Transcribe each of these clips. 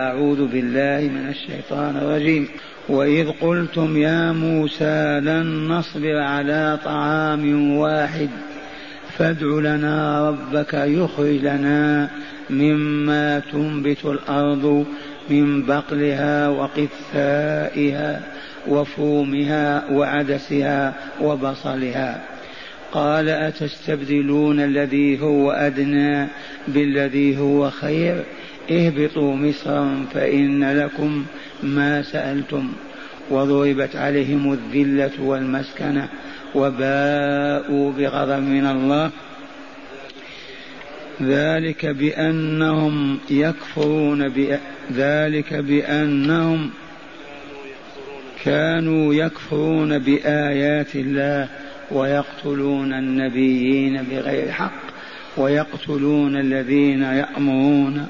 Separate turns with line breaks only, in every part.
أعوذ بالله من الشيطان الرجيم. وإذ قلتم يا موسى لن نصبر على طعام واحد فادع لنا ربك يخرج لنا مما تنبت الأرض من بقلها وقثائها وفومها وعدسها وبصلها. قال أتستبدلون الذي هو أدنى بالذي هو خير؟ اهبطوا مصرا فإن لكم ما سألتم وضربت عليهم الذلة والمسكنة وباءوا بغضب من الله. ذلك بأنهم يكفرون ذلك بأنهم كانوا يكفرون بآيات الله ويقتلون النبيين بغير حق ويقتلون الذين يأمرون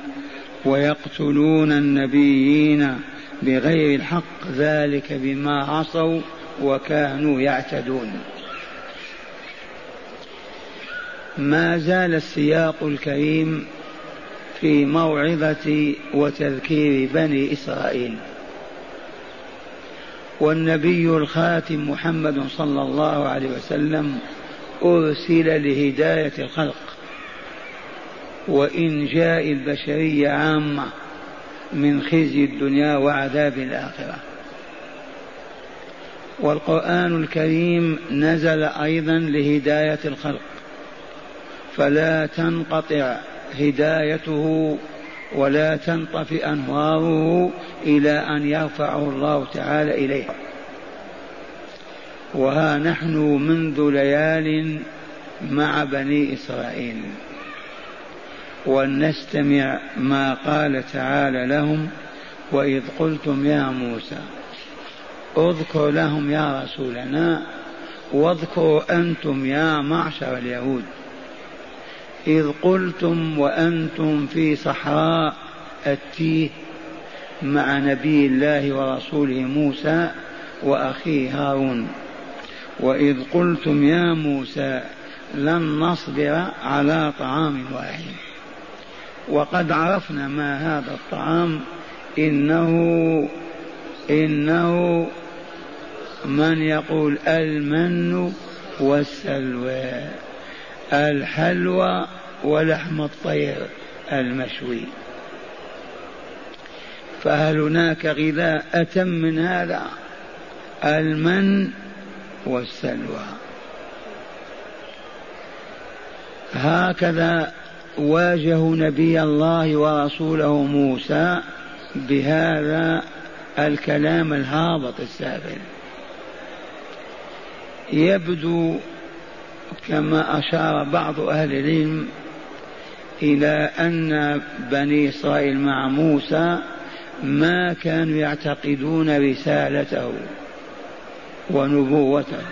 ويقتلون النبيين بغير الحق ذلك بما عصوا وكانوا يعتدون. ما زال السياق الكريم في موعظة وتذكير بني إسرائيل. والنبي الخاتم محمد صلى الله عليه وسلم أرسل لهداية الخلق. وإنجاء البشرية عامة من خزي الدنيا وعذاب الآخرة. والقرآن الكريم نزل أيضا لهداية الخلق فلا تنقطع هدايته ولا تنطفئ أنواره إلى أن يرفعه الله تعالى إليه وها نحن منذ ليال مع بني إسرائيل. ولنستمع ما قال تعالى لهم وإذ قلتم يا موسى اذكر لهم يا رسولنا واذكروا أنتم يا معشر اليهود إذ قلتم وأنتم في صحراء التيه مع نبي الله ورسوله موسى وأخيه هارون وإذ قلتم يا موسى لن نصبر على طعام واحد وقد عرفنا ما هذا الطعام إنه إنه من يقول المن والسلوى الحلوى ولحم الطير المشوي. فهل هناك غذاء أتم من هذا؟ المن والسلوى. هكذا واجه نبي الله ورسوله موسى بهذا الكلام الهابط السافل يبدو كما أشار بعض أهل العلم إلى أن بني إسرائيل مع موسى ما كانوا يعتقدون رسالته ونبوته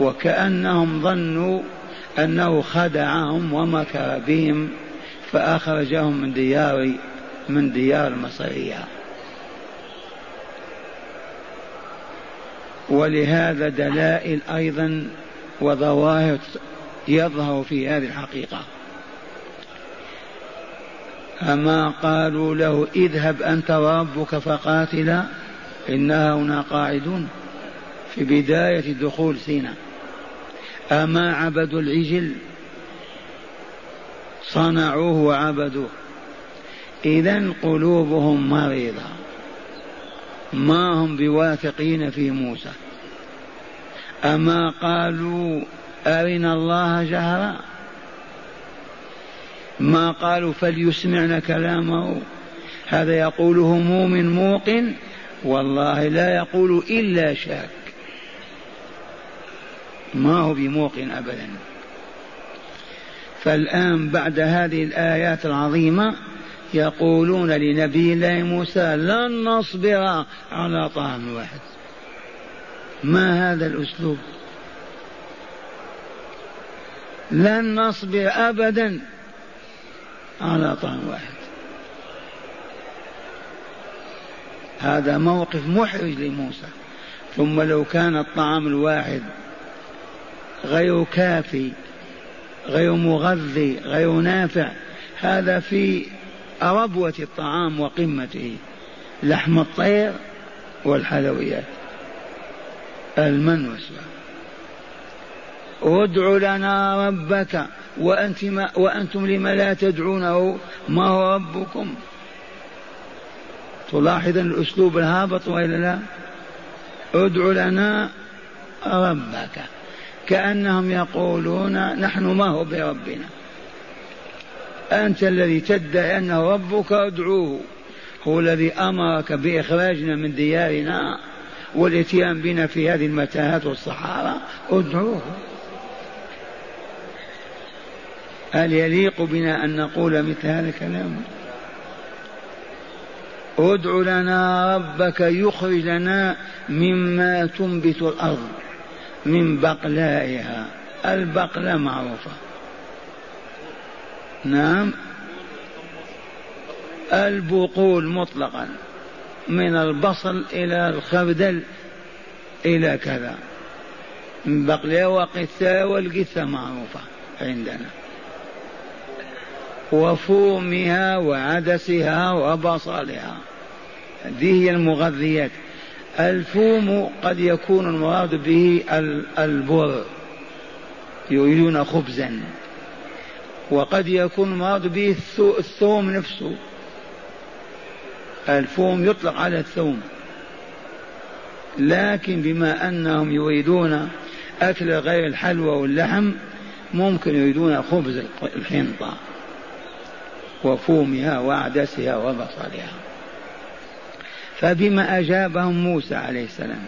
وكأنهم ظنوا أنه خدعهم ومكر بهم فأخرجهم من ديار من ديار المصرية. ولهذا دلائل أيضا وظواهر يظهر في هذه الحقيقة. أما قالوا له اذهب أنت وربك فقاتلا إنا هنا قاعدون في بداية دخول سيناء. أما عبدوا العجل؟ صنعوه وعبدوه. إذا قلوبهم مريضة. ما هم بواثقين في موسى؟ أما قالوا أرنا الله جهرا؟ ما قالوا فليسمعنا كلامه. هذا يقوله مؤمن موقن والله لا يقول إلا شاك ما هو بموقن أبدا. فالآن بعد هذه الآيات العظيمة يقولون لنبي الله موسى لن نصبر على طعام واحد. ما هذا الأسلوب؟ لن نصبر أبدا على طعام واحد. هذا موقف محرج لموسى. ثم لو كان الطعام الواحد غير كافي غير مغذي غير نافع. هذا في ربوة الطعام وقمته لحم الطير والحلويات. المن ادع لنا ربك وأنت ما وأنتم لما لا تدعونه ما هو ربكم؟ تلاحظ الأسلوب الهابط وإلا لا؟ ادع لنا ربك. كأنهم يقولون نحن ما هو بربنا. أنت الذي تدعي أنه ربك أدعوه. هو الذي أمرك بإخراجنا من ديارنا والإتيان بنا في هذه المتاهات والصحارى. أدعوه. هل يليق بنا أن نقول مثل هذا الكلام؟ أدع لنا ربك يخرج لنا مما تنبت الأرض. من بقلائها. البقلة معروفة. نعم. البقول مطلقا. من البصل إلى الخردل إلى كذا. من بقلها وقثة والقثة معروفة عندنا. وفومها وعدسها وبصلها. هذه هي المغذيات. الفوم قد يكون المراد به البر. يريدون خبزا. وقد يكون المراد به الثوم نفسه. الفوم يطلق على الثوم. لكن بما أنهم يريدون أكل غير الحلوى واللحم ممكن يريدون خبز الحنطة. وفومها وعدسها وبصلها. فبما أجابهم موسى عليه السلام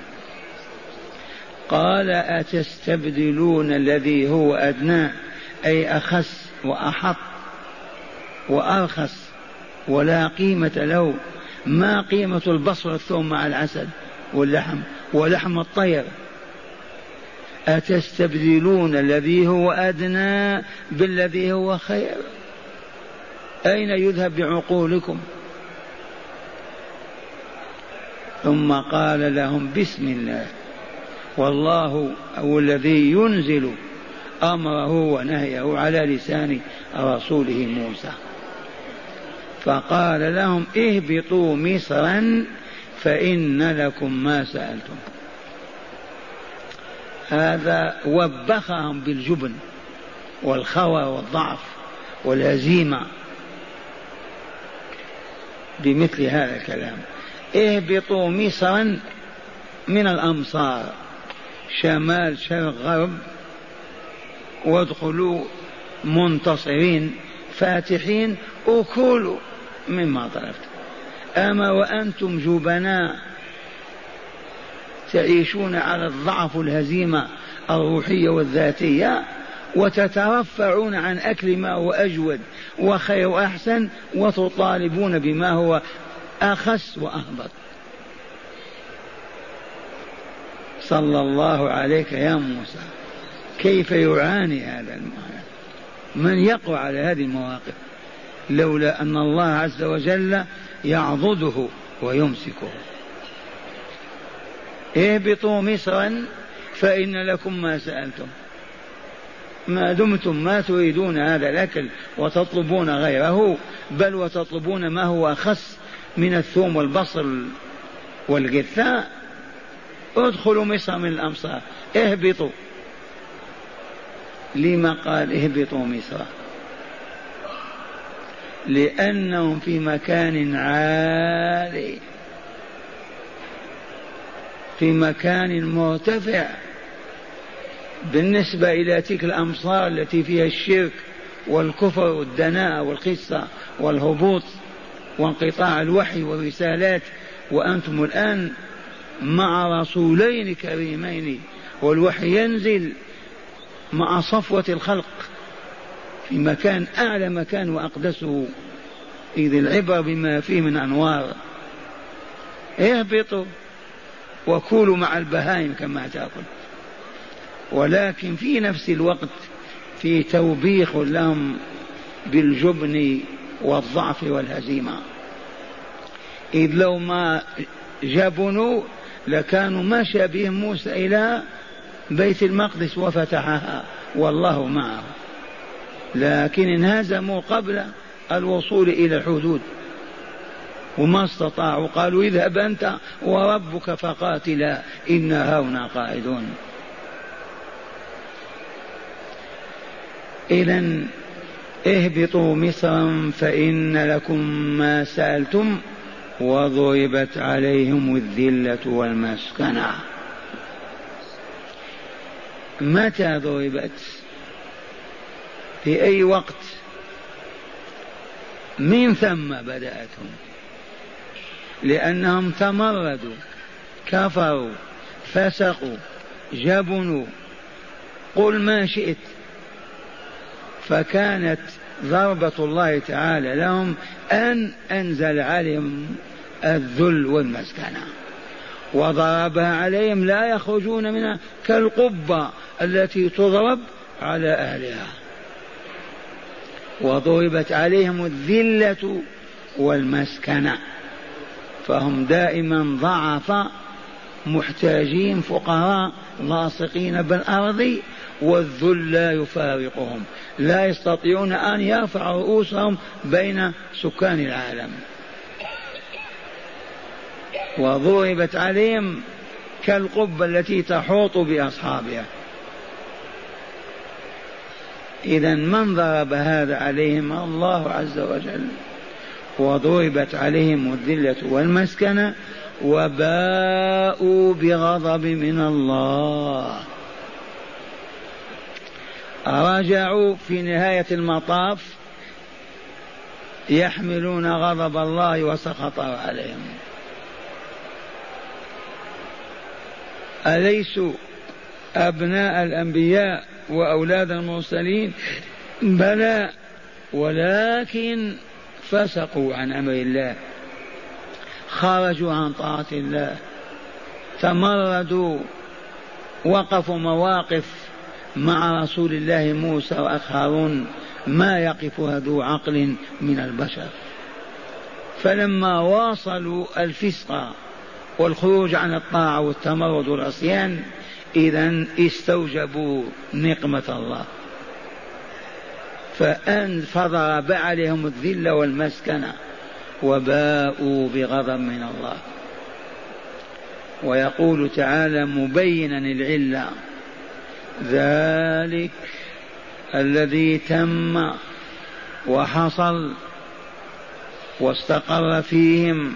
قال أتستبدلون الذي هو أدنى أي أخس وأحط وأرخص ولا قيمة له؟ ما قيمة البصر والثوم مع العسل واللحم ولحم الطير؟ أتستبدلون الذي هو أدنى بالذي هو خير؟ أين يذهب بعقولكم؟ ثم قال لهم بسم الله. والله هو الذي ينزل أمره ونهيه على لسان رسوله موسى. فقال لهم اهبطوا مصرا فإن لكم ما سألتم. هذا وبخهم بالجبن والخوى والضعف والهزيمة بمثل هذا الكلام. اهبطوا مصرا من الأمصار. شمال شرق غرب. وادخلوا منتصرين فاتحين. وكلوا مما طلبت أما وأنتم جبناء تعيشون على الضعف والهزيمة الروحية والذاتية وتترفعون عن أكل ما هو أجود وخير وأحسن وتطالبون بما هو أخس وأهبط صلى الله عليك يا موسى. كيف يعاني هذا المعنى من يقع على هذه المواقف؟ لولا أن الله عز وجل يعضده ويمسكه. اهبطوا مصرا فإن لكم ما سألتم. ما دمتم ما تريدون هذا الأكل وتطلبون غيره بل وتطلبون ما هو أخس من الثوم والبصل والقثاء ادخلوا مصر من الأمصار اهبطوا. لما قال اهبطوا مصر؟ لأنهم في مكان عالي في مكان مرتفع. بالنسبة إلى تلك الأمصار التي فيها الشرك والكفر والدناءة والقصة والهبوط وانقطاع الوحي والرسالات وأنتم الآن مع رسولين كريمين والوحي ينزل مع صفوة الخلق في مكان أعلى مكان وأقدسه إذ العبر بما فيه من أنوار. اهبطوا وكولوا مع البهائم كما تأكل ولكن في نفس الوقت في توبيخ لهم بالجبن والضعف والهزيمة. إذ لو ما جبنوا لكانوا مشى بهم موسى إلى بيت المقدس وفتحها. والله معه. لكن انهزموا قبل الوصول إلى الحدود. وما استطاعوا. قالوا اذهب أنت وربك فقاتلا. إنا هنا قاعدون. إذا اهبطوا مصرا فإن لكم ما سألتم وضربت عليهم الذلة والمسكنة. متى ضربت؟ في أي وقت؟ من ثم بدأتهم؟ لأنهم تمردوا كفروا فسقوا جبنوا قل ما شئت. فكانت ضربة الله تعالى لهم أن أنزل عليهم الذل والمسكنة. وضربها عليهم لا يخرجون منها كالقبة التي تضرب على أهلها. وضربت عليهم الذلة والمسكنة. فهم دائما ضعف محتاجين فقراء لاصقين بالأرض والذل لا يفارقهم. لا يستطيعون أن يرفعوا رؤوسهم بين سكان العالم. وضربت عليهم كالقبة التي تحوط بأصحابها. إذا من ضرب هذا عليهم؟ الله عز وجل. وضربت عليهم الذلة والمسكنة وباءوا بغضب من الله. رجعوا في نهاية المطاف يحملون غضب الله وسخطه عليهم. أليسوا أبناء الأنبياء وأولاد المرسلين؟ بلى ولكن فسقوا عن أمر الله. خرجوا عن طاعة الله. تمردوا وقفوا مواقف مع رسول الله موسى وأخ هارون ما يقفها ذو عقل من البشر. فلما واصلوا الفسق والخروج عن الطاعة والتمرد والعصيان إذا استوجبوا نقمة الله. فأن فضرب عليهم الذل والمسكنة وباءوا بغضب من الله. ويقول تعالى مبينا العله ذلك الذي تم وحصل واستقر فيهم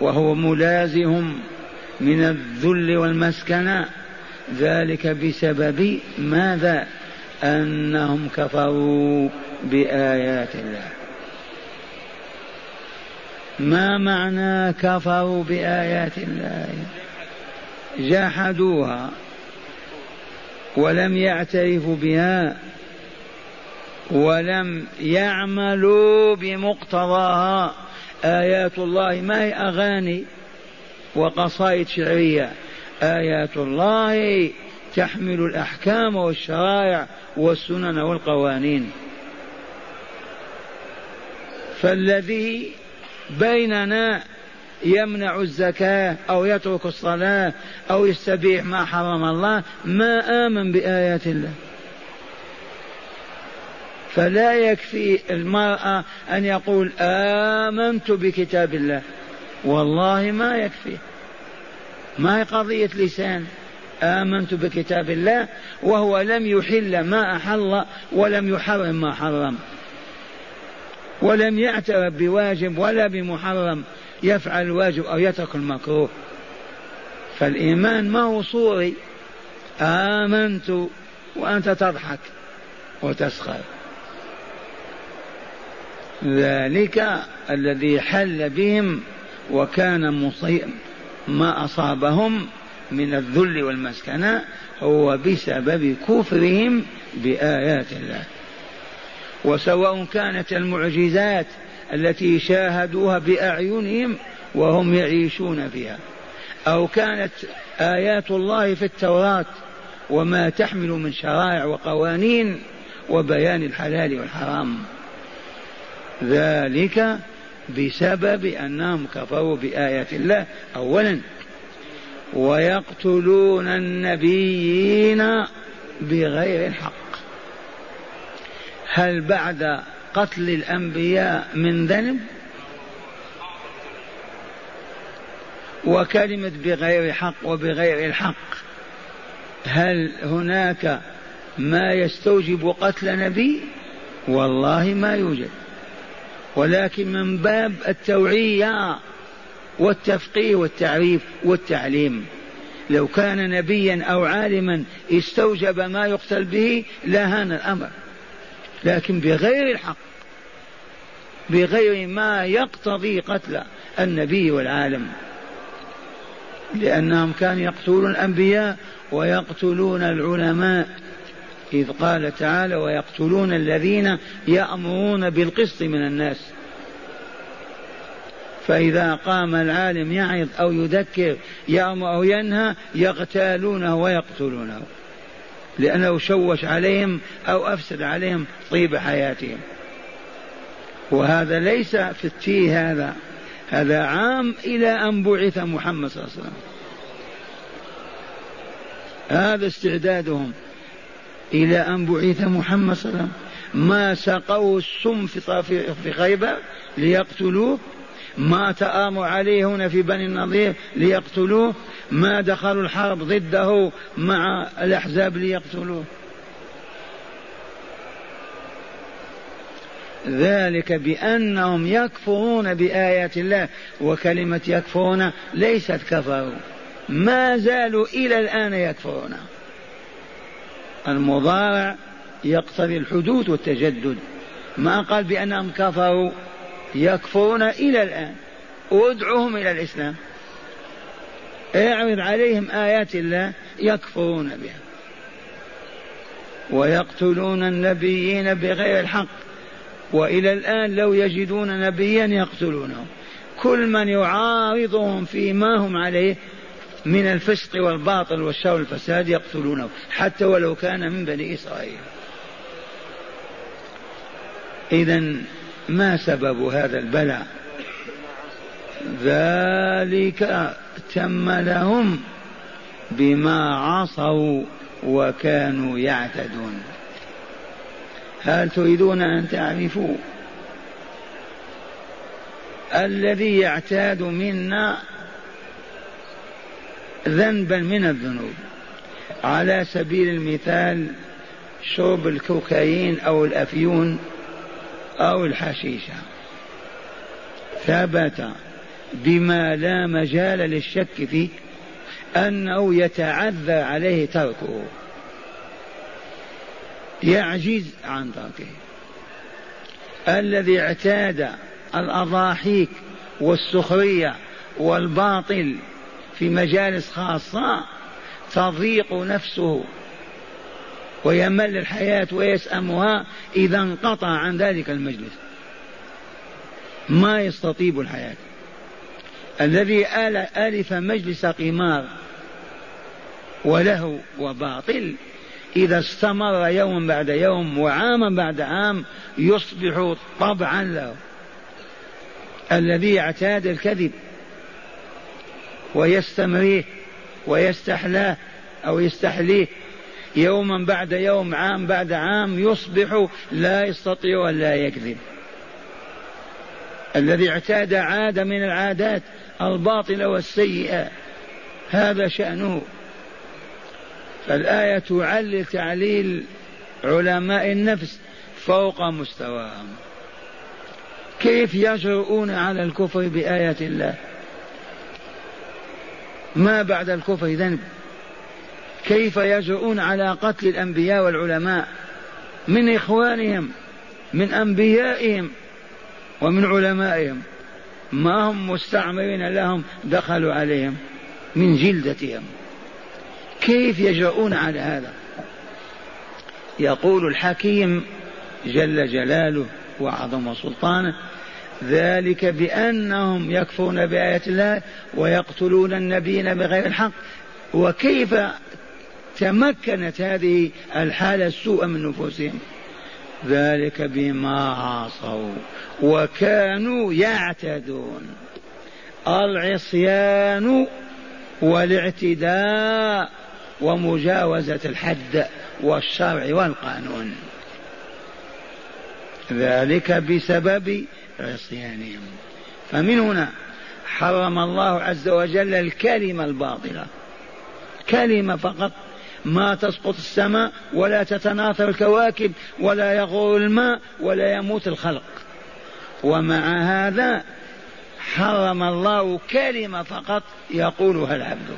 وهو ملازم من الذل والمسكنة. ذلك بسبب ماذا؟ أنهم كفروا بآيات الله. ما معنى كفروا بآيات الله؟ جحدوها. ولم يعترفوا بها ولم يعملوا بمقتضاها. آيات الله ما هي أغاني وقصائد شعرية؟ آيات الله تحمل الأحكام والشرائع والسنن والقوانين. فالذي بيننا يمنع الزكاة أو يترك الصلاة أو يستبيح ما حرم الله ما آمن بآيات الله. فلا يكفي المرأة أن يقول آمنت بكتاب الله. والله ما يكفي. ما هي قضية لسان؟ آمنت بكتاب الله وهو لم يحل ما أحل ولم يحرم ما حرم. ولم يعترف بواجب ولا بمحرم. يفعل الواجب أو يترك المكروه. فالإيمان ما هو صوري. آمنت وأنت تضحك وتسخر. ذلك الذي حل بهم وكان مصيب. ما أصابهم من الذل والمسكنة هو بسبب كفرهم بآيات الله. وسواء كانت المعجزات التي شاهدوها بأعينهم وهم يعيشون فيها. أو كانت آيات الله في التوراة وما تحمل من شرائع وقوانين وبيان الحلال والحرام. ذلك بسبب أنهم كفروا بآيات الله اولا. ويقتلون النبيين بغير الحق. هل بعد قتل الأنبياء من ذنب وكلمة بغير حق وبغير الحق. هل هناك ما يستوجب قتل نبي؟ والله ما يوجد. ولكن من باب التوعية والتفقيه والتعريف والتعليم لو كان نبيا أو عالما استوجب ما يقتل به لهان الأمر. لكن بغير الحق بغير ما يقتضي قتل النبي والعالم. لأنهم كانوا يقتلون الأنبياء ويقتلون العلماء إذ قال تعالى ويقتلون الذين يأمرون بالقسط من الناس. فإذا قام العالم يعظ أو يذكر يأمر أو ينهى يغتالونه ويقتلونه. لأنه شوش عليهم أو أفسد عليهم طيب حياتهم. وهذا ليس في التيه هذا. هذا عام إلى أن بعث محمد صلى الله عليه وسلم. هذا استعدادهم إلى أن بعث محمد صلى الله عليه وسلم. ما سقوا السم في خيبر ليقتلوه ما تآموا عليه هنا في بني النضير ليقتلوه ما دخلوا الحرب ضده مع الأحزاب ليقتلوه. ذلك بأنهم يكفرون بآيات الله وكلمة يكفرون ليست كفروا ما زالوا إلى الآن يكفرون. المضارع يقتضي الحدوث والتجدد. ما قال بأنهم كفروا؟ يكفرون إلى الآن. وادعوهم إلى الإسلام. اعرض عليهم آيات الله يكفرون بها. ويقتلون النبيين بغير الحق. وإلى الآن لو يجدون نبيا يقتلونه كل من يعارضهم فيما هم عليه من الفسق والباطل والشر والفساد يقتلونه. حتى ولو كان من بني إسرائيل. اذا ما سبب هذا البلاء؟ ذلك تم لهم بما عصوا وكانوا يعتدون. هل تريدون أن تعرفوا؟ الذي يعتاد منا ذنبا من الذنوب. على سبيل المثال شرب الكوكايين أو الأفيون أو الحشيشه ثبت بما لا مجال للشك فيه أنه يتعذى عليه تركه. يعجز عن تركه. الذي اعتاد الأضاحيك والسخرية والباطل في مجالس خاصة تضيق نفسه ويمل الحياة ويسأمها إذا انقطع عن ذلك المجلس. ما يستطيب الحياة. الذي ألف مجلس قمار وله وباطل إذا استمر يوما بعد يوم وعاما بعد عام يصبح طبعا له. الذي اعتاد الكذب ويستمريه ويستحلاه أو يستحليه يوما بعد يوم عام بعد عام يصبح لا يستطيع أن لا يكذب. الذي اعتاد عادة من العادات الباطلة والسيئة. هذا شأنه. فالآية تعلل تعليل علماء النفس فوق مستواهم. كيف يجرؤون على الكفر بآيات الله؟ ما بعد الكفر ذنب. كيف يجرؤون على قتل الأنبياء والعلماء؟ من إخوانهم من أنبيائهم ومن علمائهم. ما هم مستعمرين لهم دخلوا عليهم من جلدتهم. كيف يجرؤون على هذا؟ يقول الحكيم جل جلاله وعظم سلطانه ذلك بأنهم يكفرون بآيات الله ويقتلون النبيين بغير الحق. وكيف تمكنت هذه الحالة السوء من نفوسهم. ذلك بما عصوا وكانوا يعتدون. العصيان والاعتداء ومجاوزة الحد والشرع والقانون. ذلك بسبب عصيانهم. فمن هنا حرم الله عز وجل الكلمة الباطلة. كلمة فقط. ما تسقط السماء ولا تتناثر الكواكب ولا يغور الماء ولا يموت الخلق. ومع هذا حرم الله كلمة فقط يقولها العبد.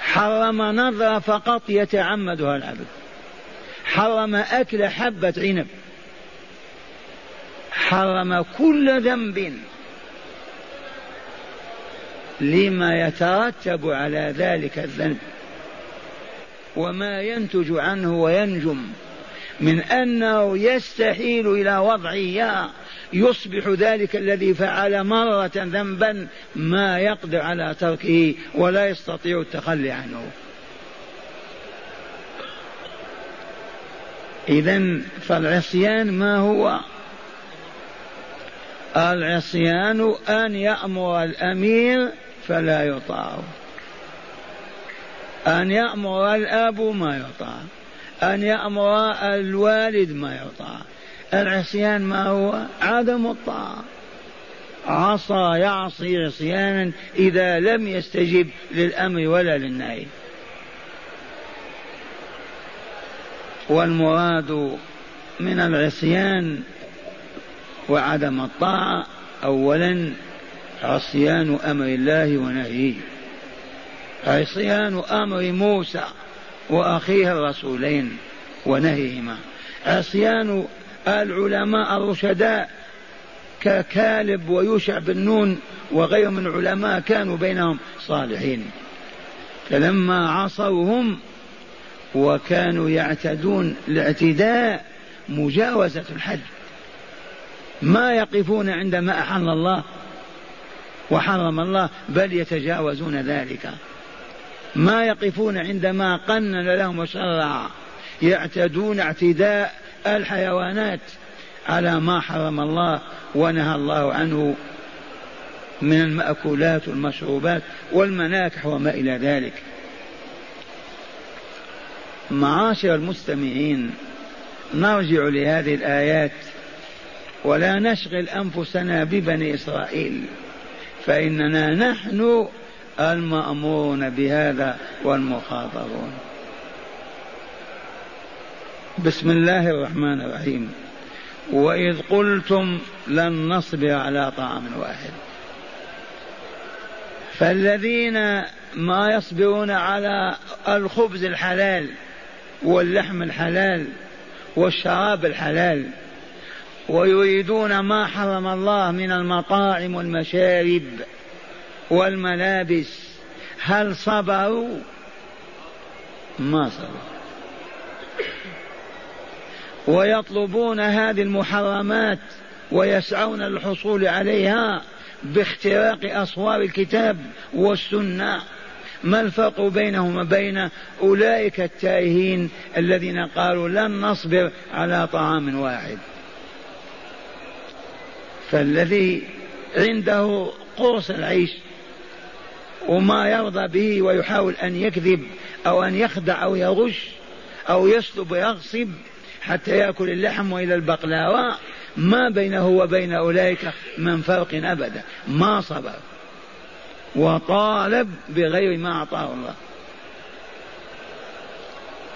حرم نظرة فقط يتعمدها العبد. حرم أكل حبة عنب. حرم كل ذنب. لما يترتب على ذلك الذنب. وما ينتج عنه وينجم من أنه يستحيل إلى وضعه. يصبح ذلك الذي فعل مرة ذنبا ما يقدر على تركه ولا يستطيع التخلي عنه. إذا فالعصيان ما هو؟ العصيان أن يأمر الأمير فلا يطاع. أن يأمر الأب ما يطاع أن يأمر الوالد ما يطاع العصيان ما هو؟ عدم الطاعة. عصى يعصي عصيانا إذا لم يستجب للأمر ولا للنهي. والمراد من العصيان وعدم الطاعة أولا عصيان أمر الله ونهيه. عصيان أمر موسى وأخيه الرسولين ونهيهما. عصيان العلماء الرشداء ككالب ويوشع بن نون وغير من علماء كانوا بينهم صالحين. فلما عصوهم وكانوا يعتدون الاعتداء مجاوزة الحد ما يقفون عند ما أحل الله وحرم الله بل يتجاوزون ذلك. ما يقفون عندما قنن لهم وشرع يعتدون اعتداء الحيوانات على ما حرم الله ونهى الله عنه من المأكولات والمشروبات والمناكح وما إلى ذلك. معاشر المستمعين نرجع لهذه الآيات ولا نشغل أنفسنا ببني إسرائيل فإننا نحن المأمورون بهذا والمخاطبون. بسم الله الرحمن الرحيم. وإذ قلتم لن نصبر على طعام واحد. فالذين ما يصبرون على الخبز الحلال واللحم الحلال والشراب الحلال ويريدون ما حرم الله من المطاعم والمشارب والملابس هل صبروا؟ ما صبروا. ويطلبون هذه المحرمات ويسعون للحصول عليها باختراق أسوار الكتاب والسنة. ما الفرق بينهم وبين أولئك التائهين الذين قالوا لن نصبر على طعام واحد. فالذي عنده قرص العيش وما يرضى به ويحاول أن يكذب أو أن يخدع أو يغش أو يسلب ويغصب حتى يأكل اللحم وإلى البقلاوة. ما بينه وبين أولئك من فرق أبدا. ما صبر. وطالب بغير ما أعطاه الله.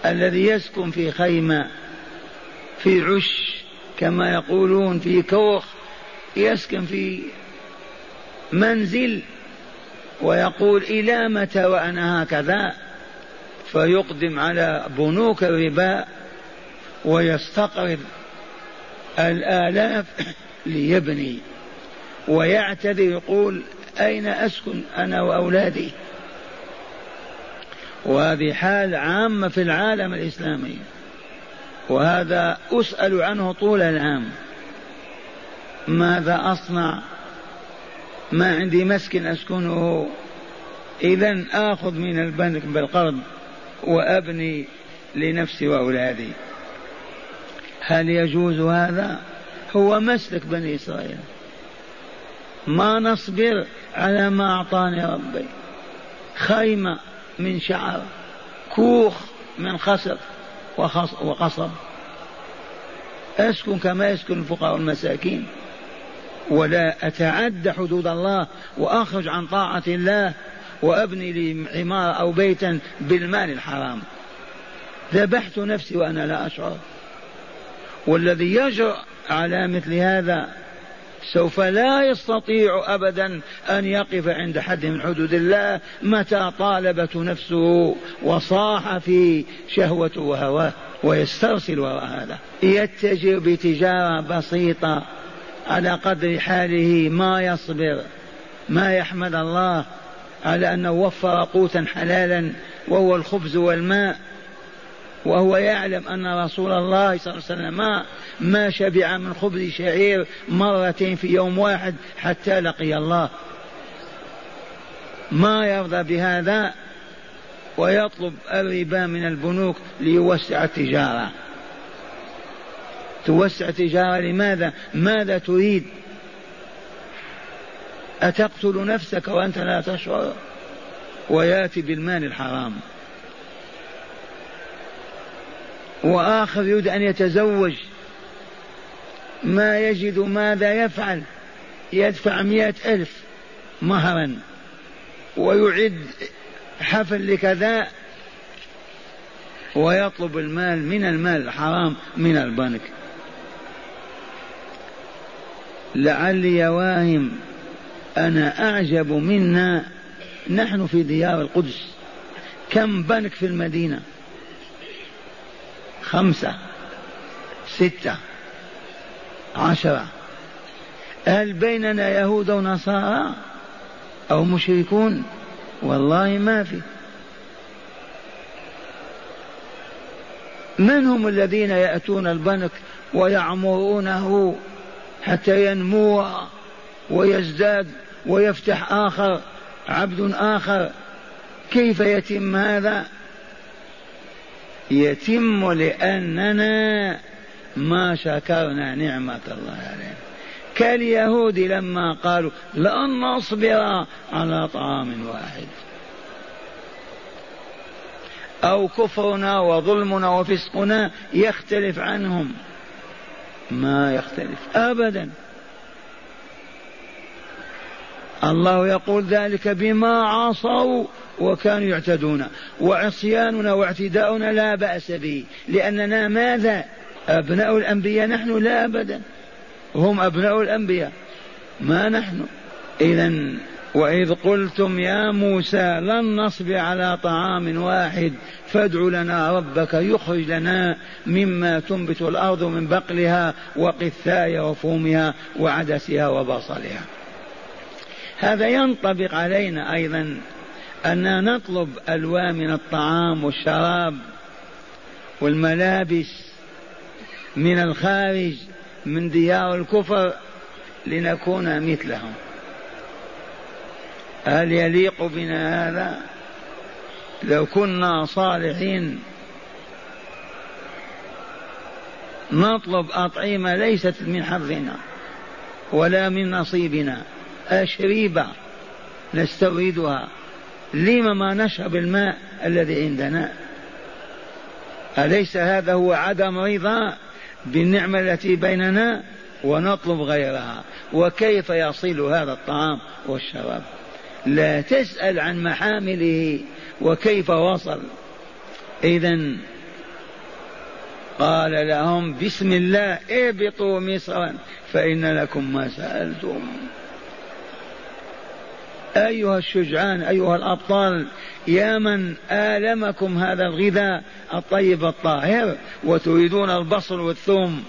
الذي يسكن في خيمة في عش كما يقولون في كوخ يسكن في منزل ويقول إلى متى وأنا هكذا؟ فيقدم على بنوك الربا ويستقرض الآلاف ليبني. ويعتذر يقول أين أسكن أنا وأولادي؟ وهذه حال عامة في العالم الإسلامي. وهذا أسأل عنه طول العام. ماذا أصنع؟ ما عندي مسكن أسكنه. إذا آخذ من البنك بالقرض وأبني لنفسي وأولادي. هل يجوز هذا؟ هو مسلك بني إسرائيل. ما نصبر على ما أعطاني ربي. خيمة من شعر كوخ من خسف وقصب. أسكن كما يسكن الفقراء والمساكين. ولا أتعدى حدود الله وأخرج عن طاعة الله وأبني لي عمارة أو بيتا بالمال الحرام. ذبحت نفسي وأنا لا أشعر. والذي يجرأ على مثل هذا سوف لا يستطيع أبدا أن يقف عند حد من حدود الله متى طالبته نفسه وصاح في شهوته وهواه ويسترسل وراء هذا. يتجر بتجارة بسيطة على قدر حاله ما يصبر ما يحمد الله على أنه وفر قوتا حلالا وهو الخبز والماء. وهو يعلم أن رسول الله صلى الله عليه وسلم ما, ما شبع من خبز شعير مرتين في يوم واحد حتى لقي الله. ما يرضى بهذا ويطلب الربا من البنوك ليوسع التجارة. توسع التجارة لماذا؟ ماذا تريد؟ أتقتل نفسك وأنت لا تشعر؟ ويأتي بالمال الحرام. وآخر يريد أن يتزوج. ما يجد ماذا يفعل؟ يدفع مئة ألف مهرا. ويعد حفل لكذا. ويطلب المال من المال الحرام من البنك. لعلي واهم أنا أعجب منا نحن في ديار القدس. كم بنك في المدينة؟ خمسة ستة عشرة. هل بيننا يهود ونصارى أو مشركون؟ والله ما في. من هم الذين يأتون البنك ويعمرونه حتى ينمو ويزداد ويفتح آخر عبد آخر. كيف يتم هذا؟ يتم لأننا ما شكرنا نعمة الله علينا. كاليهود لما قالوا لن نصبر على طعام واحد. أو كفرنا وظلمنا وفسقنا يختلف عنهم. ما يختلف أبدا. الله يقول ذلك بما عصوا وكانوا يعتدون. وعصياننا واعتداؤنا لا بأس به لأننا ماذا؟ أبناء الأنبياء نحن لا أبدا. هم أبناء الأنبياء. ما نحن. إذا وإذ قلتم يا موسى لن نصبر على طعام واحد فادع لنا ربك يخرج لنا مما تنبت الأرض من بقلها وقثايا وفومها وعدسها وبصلها. هذا ينطبق علينا أيضا أننا نطلب ألوان من الطعام والشراب والملابس من الخارج من ديار الكفر لنكون مثلهم. هل يليق بنا هذا؟ لو كنا صالحين نطلب أطعمة ليست من حظنا ولا من نصيبنا أشريبة نستوردها لما ما نشرب الماء الذي عندنا؟ أليس هذا هو عدم رضا بالنعمة التي بيننا ونطلب غيرها؟ وكيف يصل هذا الطعام والشراب؟ لا تسأل عن محامله وكيف وصل. إذا قال لهم بسم الله اهبطوا مصرا فإن لكم ما سألتم. أيها الشجعان أيها الأبطال يا من آلمكم هذا الغذاء الطيب الطاهر وتريدون البصل والثوم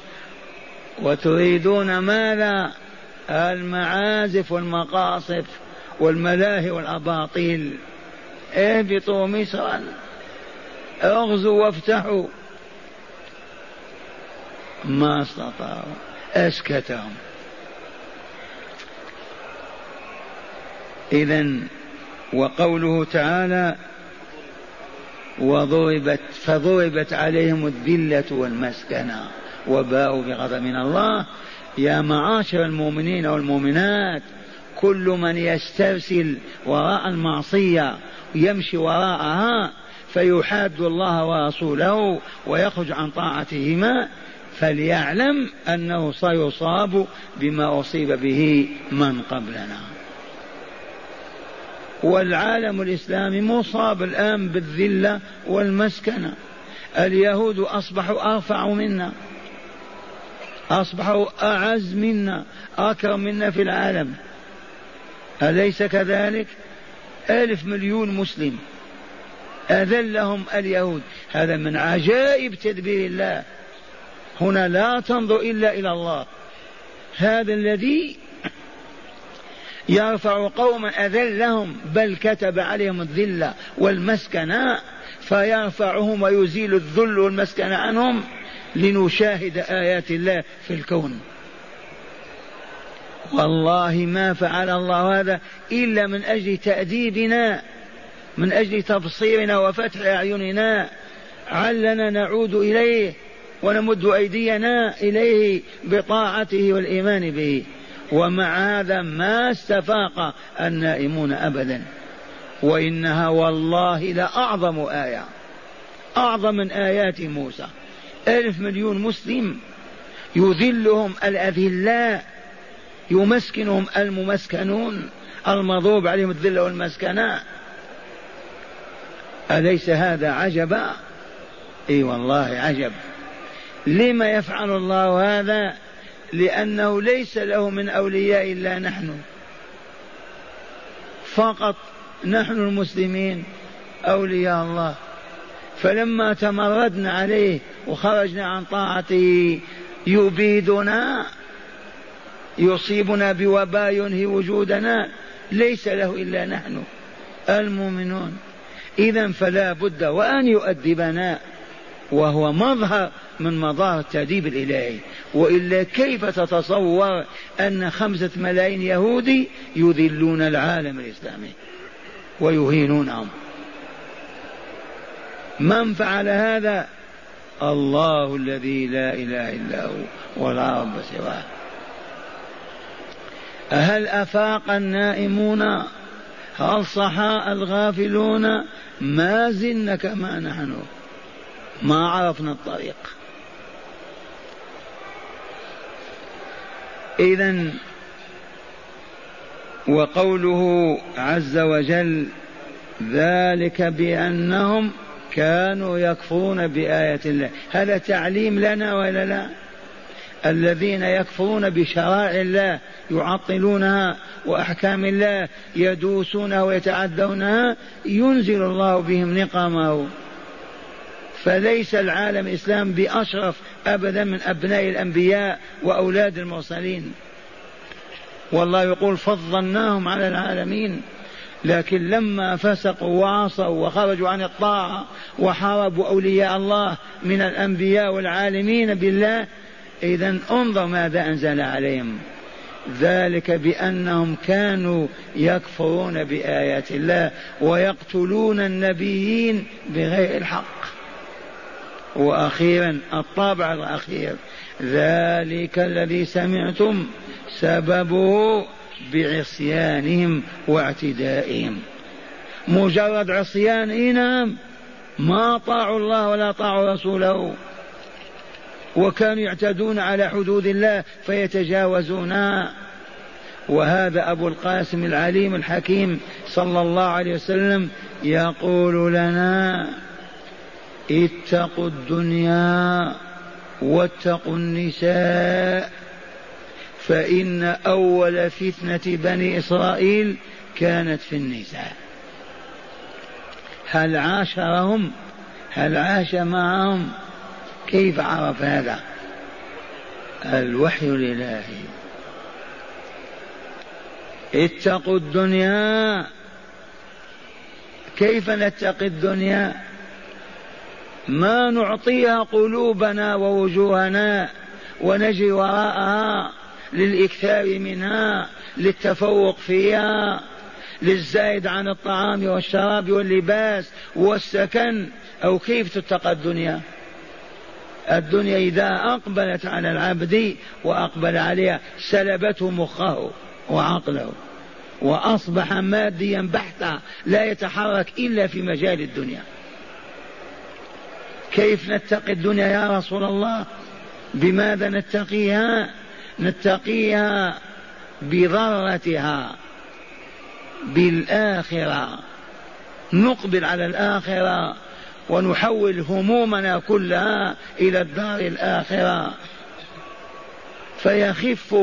وتريدون ماذا؟ المعازف والمقاصف. والملاهي والأباطيل. اهبطوا مصرا اغزوا وافتحوا. ما استطاعوا. اسكتهم. إذا وقوله تعالى وضربت فضربت عليهم الذلة والمسكنة وباءوا بغضب من الله. يا معاشر المؤمنين والمؤمنات كل من يسترسل وراء المعصية يمشي وراءها فيحاد الله ورسوله ويخرج عن طاعتهما فليعلم أنه سيصاب بما أصيب به من قبلنا. والعالم الإسلامي مصاب الآن بالذلة والمسكنة. اليهود أصبحوا أرفع منا أصبحوا أعز منا أكرم منا في العالم. أليس كذلك؟ ألف مليون مسلم أذلهم اليهود. هذا من عجائب تدبير الله. هنا لا تنظر إلا إلى الله. هذا الذي يرفع قوما أذلهم بل كتب عليهم الذلة والمسكنة فيرفعهم ويزيل الذل والمسكنة عنهم لنشاهد آيات الله في الكون. والله ما فعل الله هذا إلا من أجل تأديبنا من أجل تبصيرنا وفتح أعيننا. علنا نعود إليه ونمد أيدينا إليه بطاعته والإيمان به. ومع هذا ما استفاق النائمون أبدا. وإنها والله لأعظم آية أعظم من آيات موسى. ألف مليون مسلم يذلهم الأذلاء يمسكنهم الممسكنون المضروب عليهم الذل والمسكنة. أليس هذا عجبا؟ إي والله عجب. لما يفعل الله هذا؟ لأنه ليس له من أولياء إلا نحن. فقط نحن المسلمين أولياء الله. فلما تمردنا عليه وخرجنا عن طاعته يبيدنا يصيبنا بوباء ينهي وجودنا ليس له إلا نحن المؤمنون. إذا فلا بد وأن يؤدبنا وهو مظهر من مظاهر التأديب الإلهي. وإلا كيف تتصور أن خمسة ملايين يهودي يذلون العالم الإسلامي ويهينونهم؟ من فعل هذا؟ الله الذي لا إله إلا هو ولا رب سواه. هل أفاق النائمون؟ هل صحاء الغافلون؟ ما زلنا كما نحن. ما عرفنا الطريق. إذا وقوله عز وجل ذلك بأنهم كانوا يكفرون بآية الله. هذا تعليم لنا ولا لا؟ الذين يكفرون بشرائع الله يعطلونها وأحكام الله يدوسونها ويتعدونها ينزل الله بهم نقمه. فليس العالم الإسلام بأشرف أبدا من أبناء الأنبياء وأولاد المرسلين. والله يقول فضلناهم على العالمين لكن لما فسقوا وعصوا وخرجوا عن الطاعة وحاربوا أولياء الله من الأنبياء والعالمين بالله إذا انظر ماذا أنزل عليهم. ذلك بأنهم كانوا يكفرون بآيات الله ويقتلون النبيين بغير الحق. وأخيرا الطابع الأخير ذلك الذي سمعتم سببه بعصيانهم واعتدائهم. مجرد عصيان نعم ما طاعوا الله ولا طاعوا رسوله. وكانوا يعتدون على حدود الله فيتجاوزونها وهذا أبو القاسم العليم الحكيم صلى الله عليه وسلم يقول لنا اتقوا الدنيا واتقوا النساء فإن أول فتنة بني إسرائيل كانت في النساء. هل عاشرهم؟ هل عاش معهم؟ كيف عرف هذا؟ الوحي الإلهي. اتقوا الدنيا. كيف نتقي الدنيا؟ ما نعطيها قلوبنا ووجوهنا ونجري وراءها للإكثار منها للتفوق فيها للزايد عن الطعام والشراب واللباس والسكن. أو كيف تتقى الدنيا؟ الدنيا إذا أقبلت على العبد وأقبل عليها سلبته مخه وعقله وأصبح ماديا بحتا لا يتحرك إلا في مجال الدنيا. كيف نتقي الدنيا يا رسول الله؟ بماذا نتقيها؟ نتقيها بضرتها بالآخرة. نقبل على الآخرة. ونحول همومنا كلها إلى الدار الآخرة. فيخف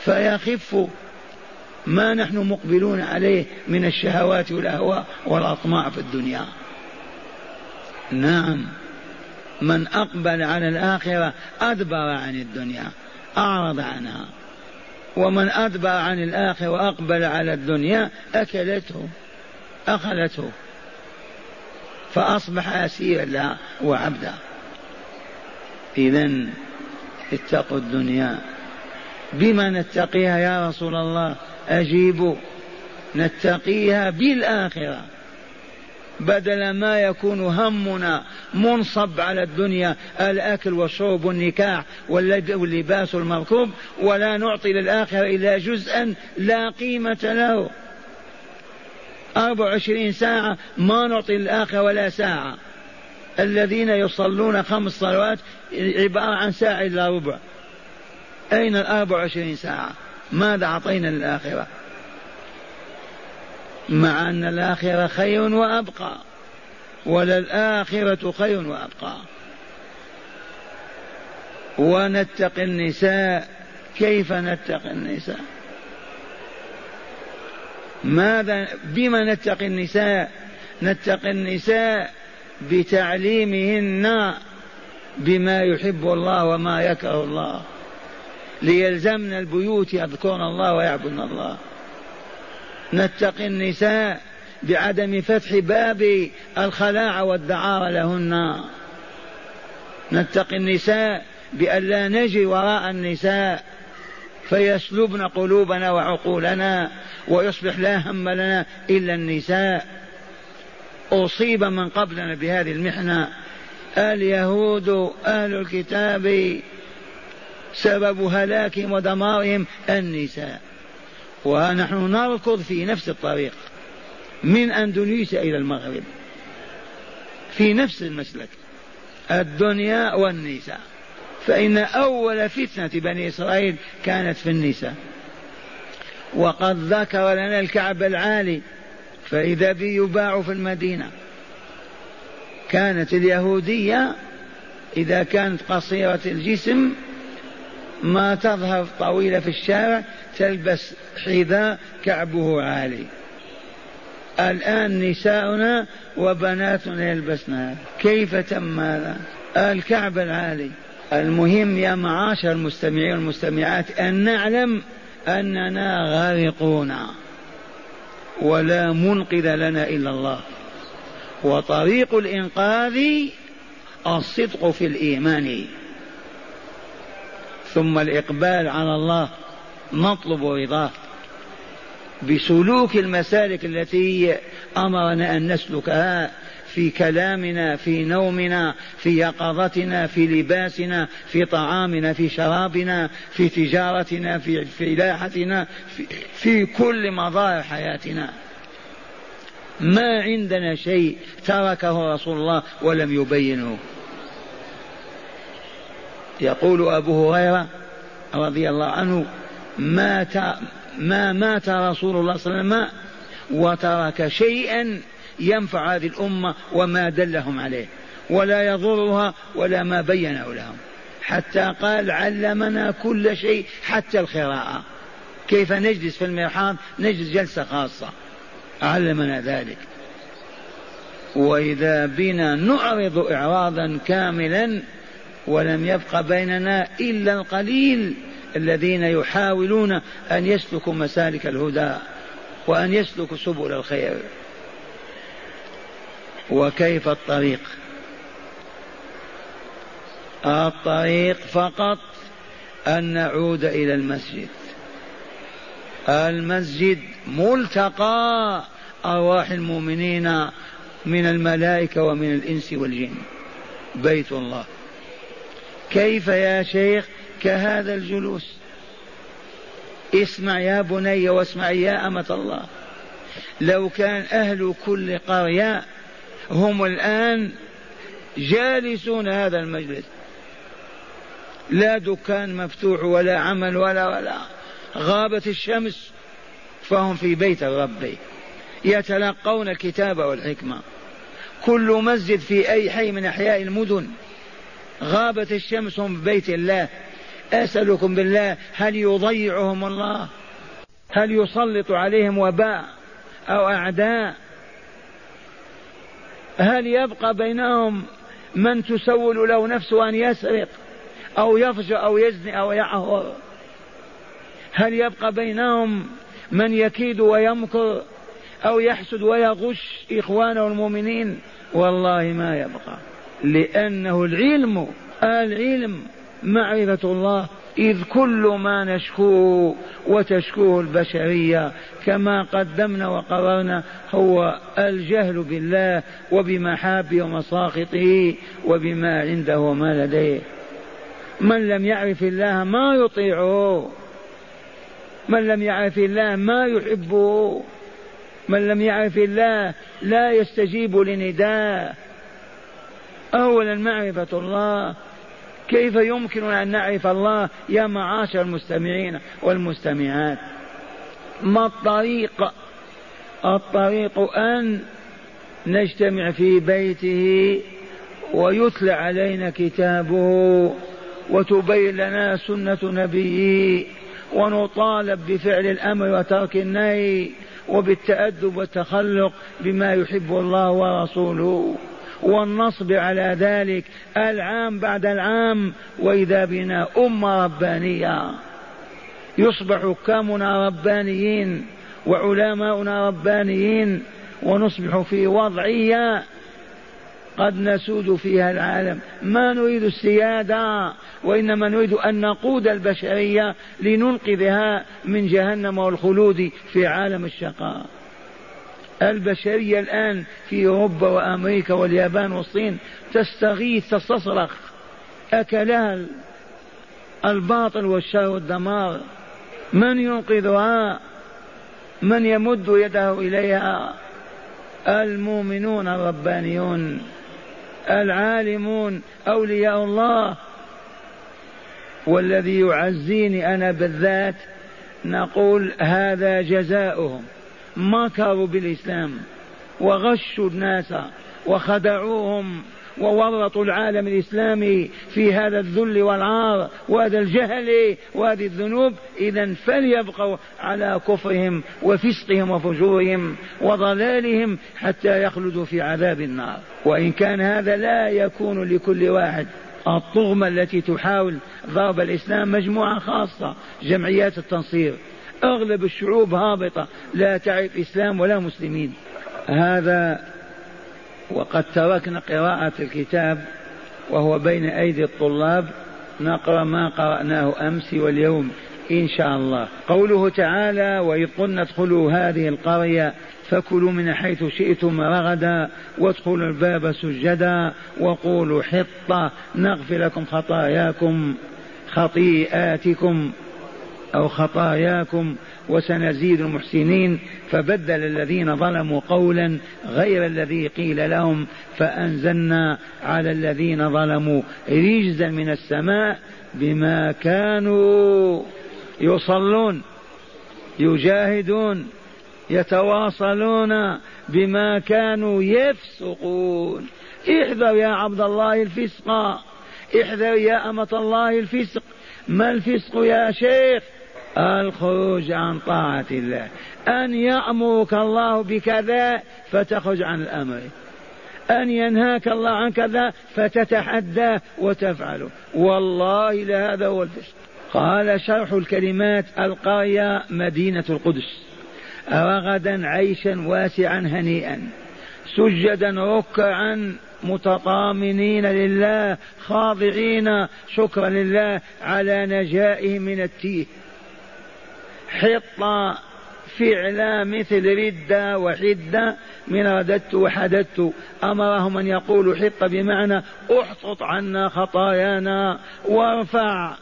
فيخف ما نحن مقبلون عليه من الشهوات والأهواء والأطماع في الدنيا. نعم من أقبل على الآخرة أدبر عن الدنيا أعرض عنها. ومن أدبر عن الآخرة وأقبل على الدنيا أكلته أخذته فأصبح أسيرا لها وعبدا. إذا اتقوا الدنيا. بما نتقيها يا رسول الله؟ أجيبوا نتقيها بالآخرة. بدل ما يكون همنا منصب على الدنيا الأكل والشرب والنكاح واللباس المركوب ولا نعطي للآخرة إلا جزءا لا قيمة له. أربع وعشرين ساعة ما نعطي للآخرة ولا ساعة. الذين يصلون خمس صلوات عبارة عن ساعة إلا ربع. أين الأربع وعشرين ساعة؟ ماذا أعطينا للآخرة؟ مع أن الآخرة خير وأبقى. وللآخرة خير وأبقى. ونتقي النساء. كيف نتقي النساء؟ ماذا بما نتقي النساء؟ نتقي النساء بتعليمهن بما يحب الله وما يكره الله. ليلزمن البيوت يذكرن الله ويعبدن الله. نتقي النساء بعدم فتح باب الخلاع والدعارة لهن. نتقي النساء بأن لا نجي وراء النساء. فيسلبن قلوبنا وعقولنا ويصبح لا هم لنا إلا النساء. أصيب من قبلنا بهذه المحنة. اليهود أهل الكتاب سبب هلاكهم ودمارهم النساء. ونحن نركض في نفس الطريق من أندونيسيا إلى المغرب. في نفس المسلك. الدنيا والنساء. فإن أول فتنة بني إسرائيل كانت في النساء. وقد ذكر لنا الكعب العالي فإذا به يباع في المدينة. كانت اليهودية إذا كانت قصيرة الجسم ما تظهر طويلة في الشارع تلبس حذاء كعبه عالي. الآن نساؤنا وبناتنا يلبسن هذا كيف تم هذا؟ الكعب العالي. المهم يا معاشر المستمعين والمستمعات أن نعلم أننا غارقون ولا منقذ لنا إلا الله. وطريق الإنقاذ الصدق في الإيمان. ثم الإقبال على الله نطلب رضاه. بسلوك المسالك التي أمرنا أن نسلكها في كلامنا في نومنا في يقظتنا في لباسنا في طعامنا في شرابنا في تجارتنا في فلاحتنا في, في كل مظاهر حياتنا. ما عندنا شيء تركه رسول الله ولم يبينه. يقول أبو هريرة رضي الله عنه مات ما مات رسول الله صلى الله عليه وسلم وترك شيئا ينفع هذه الأمة وما دلهم عليه ولا يضرها ولا ما بينه لهم. حتى قال علمنا كل شيء حتى القراءة. كيف نجلس في المرحاض؟ نجلس جلسة خاصة. علمنا ذلك. وإذا بنا نعرض إعراضا كاملا ولم يبق بيننا إلا القليل الذين يحاولون أن يسلكوا مسالك الهدى وأن يسلكوا سبل الخير. وكيف الطريق؟ الطريق فقط أن نعود إلى المسجد. المسجد ملتقى أرواح المؤمنين من الملائكة ومن الإنس والجن. بيت الله. كيف يا شيخ كهذا الجلوس؟ اسمع يا بني واسمع يا أمة الله. لو كان أهل كل قرية هم الآن جالسون هذا المجلس. لا دكان مفتوح ولا عمل ولا ولا. غابت الشمس فهم في بيت الرب. يتلقون الكتاب والحكمة. كل مسجد في أي حي من أحياء المدن. غابت الشمس هم في بيت الله. أسألكم بالله هل يضيعهم الله؟ هل يسلط عليهم وباء أو أعداء؟ هل يبقى بينهم من تسول له نفسه أن يسرق أو يفجر أو يزني أو يعهر هل يبقى بينهم من يكيد ويمكر أو يحسد ويغش إخوانه المؤمنين؟ والله ما يبقى لأنه العلم العلم معرفة الله. إذ كل ما نشكوه وتشكوه البشرية كما قدمنا وقررنا هو الجهل بالله وبمحابه ومساخطه وبما عنده وما لديه. من لم يعرف الله ما يطيعه. من لم يعرف الله ما يحبه. من لم يعرف الله لا يستجيب لنداه اولا معرفة الله كيف يمكننا أن نعرف الله يا معاشر المستمعين والمستمعات؟ ما الطريق؟ الطريق أن نجتمع في بيته ويتلى علينا كتابه وتبين لنا سنة نبيه ونطالب بفعل الأمر وترك النهي وبالتأدب والتخلق بما يحب الله ورسوله. والنصب على ذلك العام بعد العام وإذا بنا أمة ربانية. يصبح حكامنا ربانيين وعلماؤنا ربانيين ونصبح في وضعية قد نسود فيها العالم. ما نريد السيادة وإنما نريد أن نقود البشرية لننقذها من جهنم والخلود في عالم الشقاء. البشرية الآن في أوروبا وأمريكا واليابان والصين تستغيث تستصرخ أكلها الباطل والشر والدمار. من ينقذها؟ من يمد يده إليها؟ المؤمنون الربانيون العالمون أولياء الله. والذي يعزيني أنا بالذات نقول هذا جزاؤهم. مكروا بالإسلام وغشوا الناس وخدعوهم وورطوا العالم الإسلامي في هذا الذل والعار وهذا الجهل وهذه الذنوب. إذا فليبقوا على كفرهم وفسقهم وفجورهم وضلالهم حتى يخلدوا في عذاب النار. وإن كان هذا لا يكون لكل واحد. الطغمة التي تحاول ضرب الإسلام مجموعة خاصة جمعيات التنصير. أغلب الشعوب هابطة لا تعرف إسلام ولا مسلمين. هذا وقد تركنا قراءة الكتاب وهو بين أيدي الطلاب نقرأ ما قرأناه أمس واليوم إن شاء الله. قوله تعالى وإذ قلنا ادخلوا هذه القرية فكلوا من حيث شئتم رغدا وادخلوا الباب سجدا وقولوا حطة نغفر لكم خطاياكم خطيئاتكم. أو خطاياكم وسنزيد المحسنين فبدل الذين ظلموا قولا غير الذي قيل لهم فأنزلنا على الذين ظلموا رجزا من السماء بما كانوا يصلون يجاهدون يتواصلون بما كانوا يفسقون. احذر يا عبد الله الفسق احذر يا أمة الله الفسق. ما الفسق يا شيخ؟ الخروج عن طاعة الله. أن يأمرك الله بكذا فتخرج عن الأمر. أن ينهاك الله عن كذا فتتحدى وتفعله والله لهذا هو الفسق قال شرح الكلمات القرية مدينة القدس. رغدا عيشا واسعا هنيئا. سجدا ركعا متطامنين لله خاضعين شكرا لله على نجائهم من التيه. حطة فعلا مثل ردة وحدة من رددت وحددت. أمرهم أن يقولوا حطة بمعنى أحطط عنا خطايانا وارفع.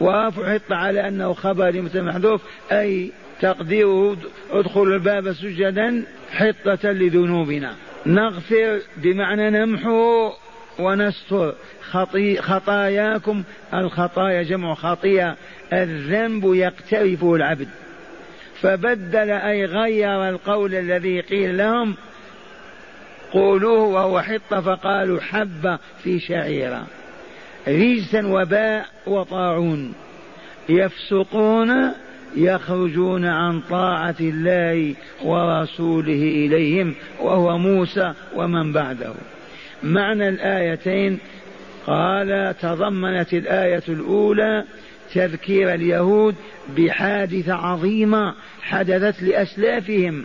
وارفع حطة على أنه خبر لمثل محذوف أي تقديره ادخلوا الباب سجدا حطة لذنوبنا. نغفر بمعنى نمحو ونستر. خطي خطاياكم الخطايا جمع خطيئة. الذنب يقترفه العبد. فبدل أي غير القول الذي قيل لهم قولوه وهو حطة فقالوا حبة في شعيرة. رجسا وباء وطاعون. يفسقون يخرجون عن طاعة الله ورسوله إليهم وهو موسى ومن بعده. معنى الآيتين قال تضمنت الآية الأولى تذكير اليهود بحادثة عظيمة حدثت لأسلافهم.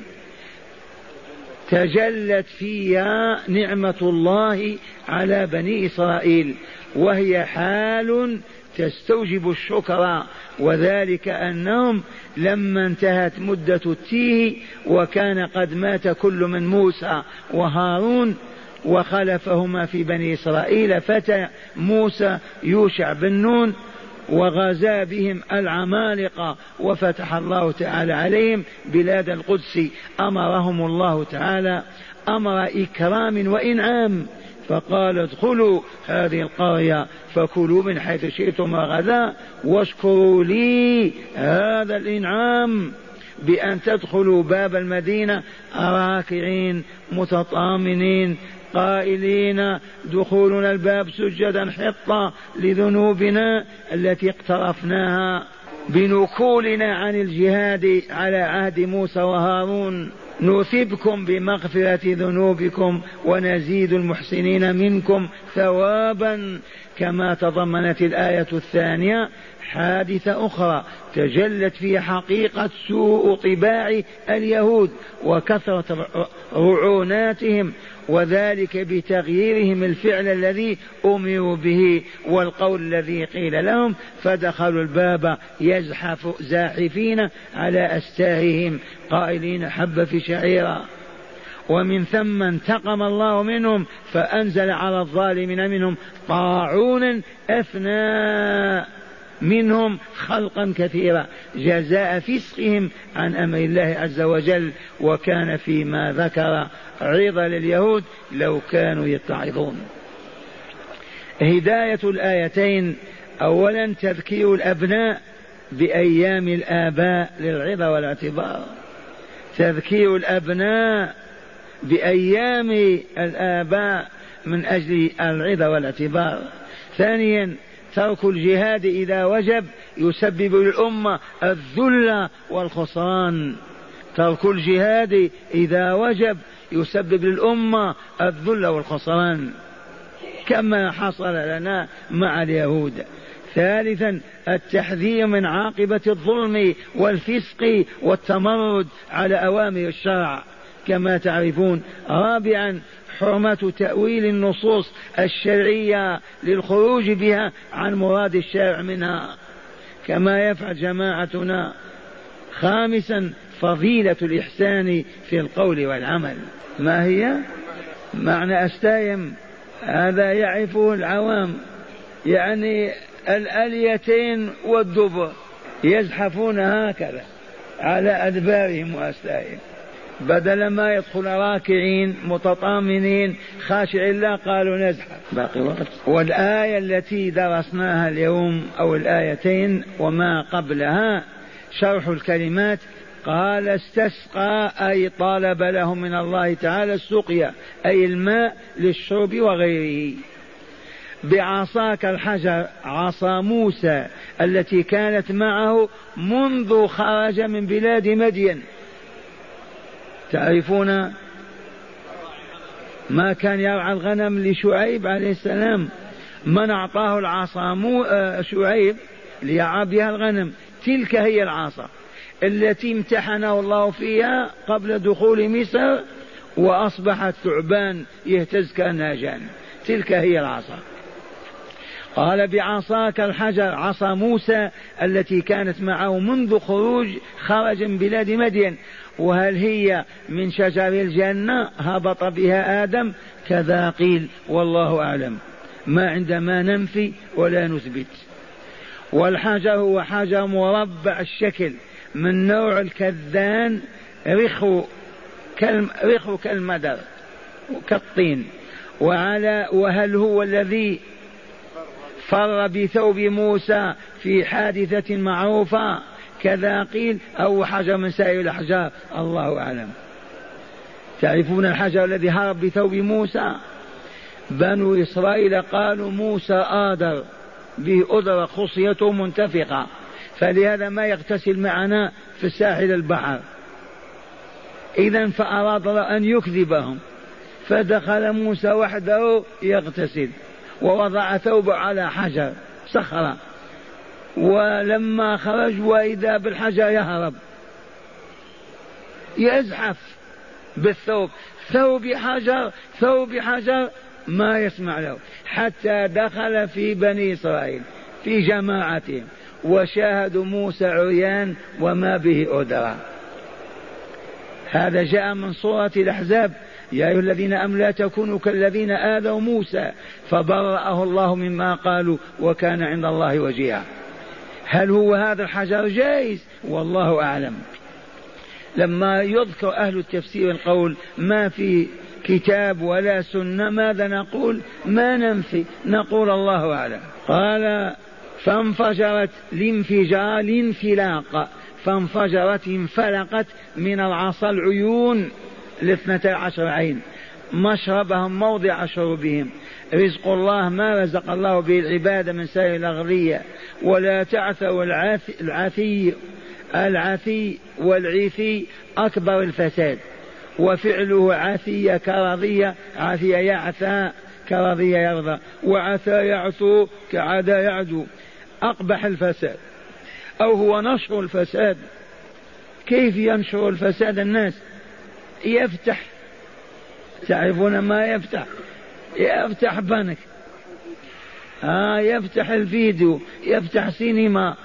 تجلت فيها نعمة الله على بني إسرائيل وهي حال تستوجب الشكر وذلك أنهم لما انتهت مدة التيه وكان قد مات كل من موسى وهارون وخلفهما في بني إسرائيل فتى موسى يوشع بن نون وغزا بهم العمالقة. وفتح الله تعالى عليهم بلاد القدس. أمرهم الله تعالى أمر إكرام وإنعام. فقال ادخلوا هذه القرية فكلوا من حيث شئتم غدا واشكروا لي هذا الإنعام بأن تدخلوا باب المدينة راكعين متطامنين قائلين دخولنا الباب سجدا حطة لذنوبنا التي اقترفناها بنكولنا عن الجهاد على عهد موسى وهارون. نثبكم بمغفرة ذنوبكم ونزيد المحسنين منكم ثوابا كما تضمنت الآية الثانية حادثة أخرى تجلت في حقيقة سوء طباع اليهود وكثرة رعوناتهم وذلك بتغييرهم الفعل الذي أمروا به والقول الذي قيل لهم فدخلوا الباب يزحف زاحفين على أستاههم قائلين حب في شعيرا ومن ثم انتقم الله منهم فأنزل على الظالمين منهم طاعون أفنى منهم خلقا كثيرا. جزاء فسقهم عن أمر الله عز وجل وكان فيما ذكر عظة لليهود لو كانوا يتعظون. هداية الآيتين أولا تذكير الأبناء بأيام الآباء للعظة والاعتبار. تذكير الأبناء بأيام الآباء من أجل العظة والاعتبار. ثانيا ترك الجهاد إذا وجب يسبب للأمة الذل والخسران ترك الجهاد إذا وجب يسبب للأمة الذل والخسران كما حصل لنا مع اليهود. ثالثا التحذير من عاقبة الظلم والفسق والتمرد على أوامر الشرع. كما تعرفون رابعا حرمة تأويل النصوص الشرعية للخروج بها عن مراد الشارع منها. كما يفعل جماعتنا. خامسا فضيلة الإحسان في القول والعمل. ما هي؟ معنى أستايم هذا يعرفه العوام. يعني الأليتين والدبر يزحفون هكذا على أدبارهم وأستايم. بدل ما يدخل راكعين متطامنين خاشعين الله قالوا نزحف باقي وقت والآية التي درسناها اليوم أو الآيتين وما قبلها شرح الكلمات قال استسقى أي طالب لهم من الله تعالى السقيا أي الماء للشرب وغيره. بعصاك الحجر عصا موسى التي كانت معه منذ خرج من بلاد مدين. تعرفون ما كان يرعى الغنم لشعيب عليه السلام؟ من أعطاه العصا آه، شعيب ليرعى بها الغنم. تلك هي العصا التي امتحنه الله فيها قبل دخول مصر وأصبحت ثعبان يهتز كأنها جان. تلك هي العصا. قال بعصاك الحجر عصا موسى التي كانت معه منذ خروج خرج من بلاد مدين. وهل هي من شجر الجنة؟ هبط بها آدم. كذا قيل والله أعلم. ما عندما ننفي ولا نثبت. والحجر هو حجر مربع الشكل من نوع الكذان رخو رخو كالمدر كالطين. وعلى وهل هو الذي فر بثوب موسى في حادثة معروفة. كذا قيل أو حجر من سائر الأحجار الله أعلم. تعرفون الحجر الذي هرب بثوب موسى؟ بنو إسرائيل قالوا موسى آدر. به أدرة خصيته منتفقة. فلهذا ما يغتسل معنا في ساحل البحر. إذا فأراد أن يكذبهم. فدخل موسى وحده يغتسل. ووضع ثوبه على حجر صخرة ولما خرج وإذا بالحجر يهرب. يزحف بالثوب. ثوب حجر ثوب حجر ما يسمع له. حتى دخل في بني إسرائيل في جماعتهم. وشاهدوا موسى عريان وما به أدرى. هذا جاء من صورة الأحزاب. يا أيها الذين أمنوا لا تكونوا كالذين آذوا موسى فبرأه الله مما قالوا وكان عند الله وجيها. هل هو هذا الحجر جائز والله أعلم. لما يذكر أهل التفسير القول ما في كتاب ولا سنة ماذا نقول؟ ما ننفي. نقول الله أعلم. قال فانفجرت الانفجار الانفلاق فانفجرت انفلقت من العصا العيون. الاثنتا عشر عين. مشربهم موضع شربهم. رزق الله ما رزق الله به العباد من سائر الأغذية. ولا تعثوا العثي العثي والعثي أكبر الفساد. وفعله عثية كرضية عثية يعثى كرضية يرضى. وعثى يعثو كعدا يعدو. أقبح الفساد. أو هو نشر الفساد. كيف ينشر الفساد الناس؟ يفتح. تعرفون ما يفتح؟ يفتح بنك. آه يفتح الفيديو يفتح سينما.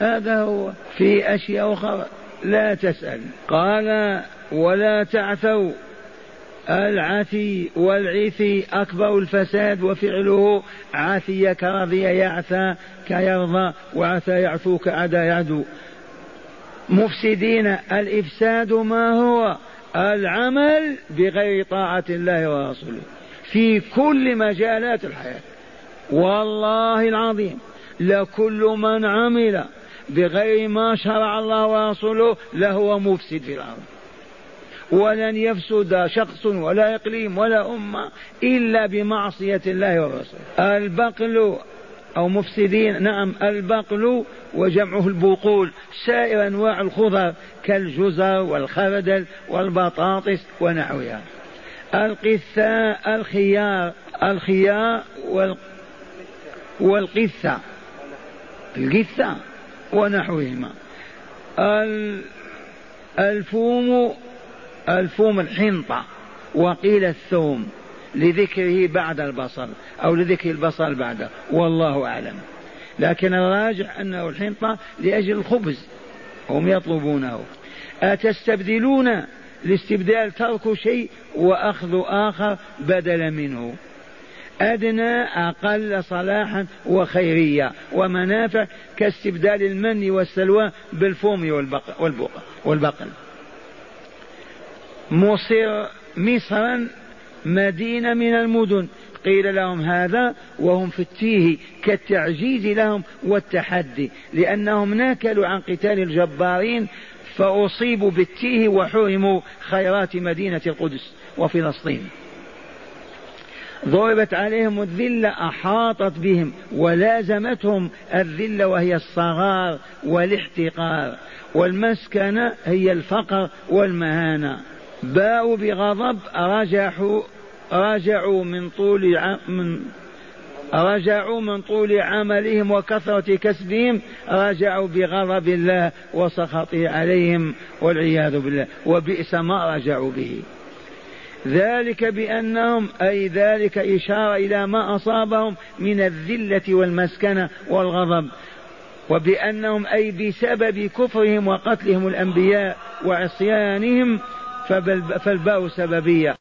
هذا هو. في أشياء أخرى. لا تسأل. قال ولا تعثوا. العثي والعثي أكبر الفساد وفعله. عثي كرضي يعثى كيرضى وعثى يعثو كعدا يعدو. مفسدين الإفساد ما هو؟ العمل بغير طاعة الله ورسوله في كل مجالات الحياة. والله العظيم لكل من عمل بغير ما شرع الله ورسوله لهو مفسد في الأرض. ولن يفسد شخص ولا إقليم ولا أمة إلا بمعصية الله ورسوله. البقل أو مفسدين نعم البقل وجمعه البقول سائر أنواع الخضر كالجزر والخردل والبطاطس ونحوها. القثاء الخيار الخيار وال والقثة القثة ونحوهما. الفوم الفوم الحنطة وقيل الثوم لذكره بعد البصل أو لذكر البصل بعده والله أعلم. لكن الراجح أنه الحنطة لأجل الخبز هم يطلبونه. أتستبدلون الاستبدال ترك شيء وأخذ آخر بدلا منه؟ أدنى أقل صلاحا وخيرية ومنافع كاستبدال المن والسلوى بالفوم والبقل, والبقل. مصر مصرا مدينة من المدن قيل لهم هذا وهم في التيه كالتعجيز لهم والتحدي لأنهم ناكلوا عن قتال الجبارين فأصيبوا بالتيه وحرموا خيرات مدينة القدس وفلسطين. ضربت عليهم الذلة أحاطت بهم ولازمتهم الذلة وهي الصغار والاحتقار والمسكنة هي الفقر والمهانة. باءوا بغضب رجحوا رجعوا من طول من رجعوا من طول عملهم وكثرة كسبهم رجعوا بغضب الله وسخطه عليهم والعياذ بالله وبئس ما رجعوا به. ذلك بأنهم أي ذلك إشارة إلى ما أصابهم من الذلة والمسكنة والغضب وبأنهم أي بسبب كفرهم وقتلهم الأنبياء وعصيانهم فالباء سببية.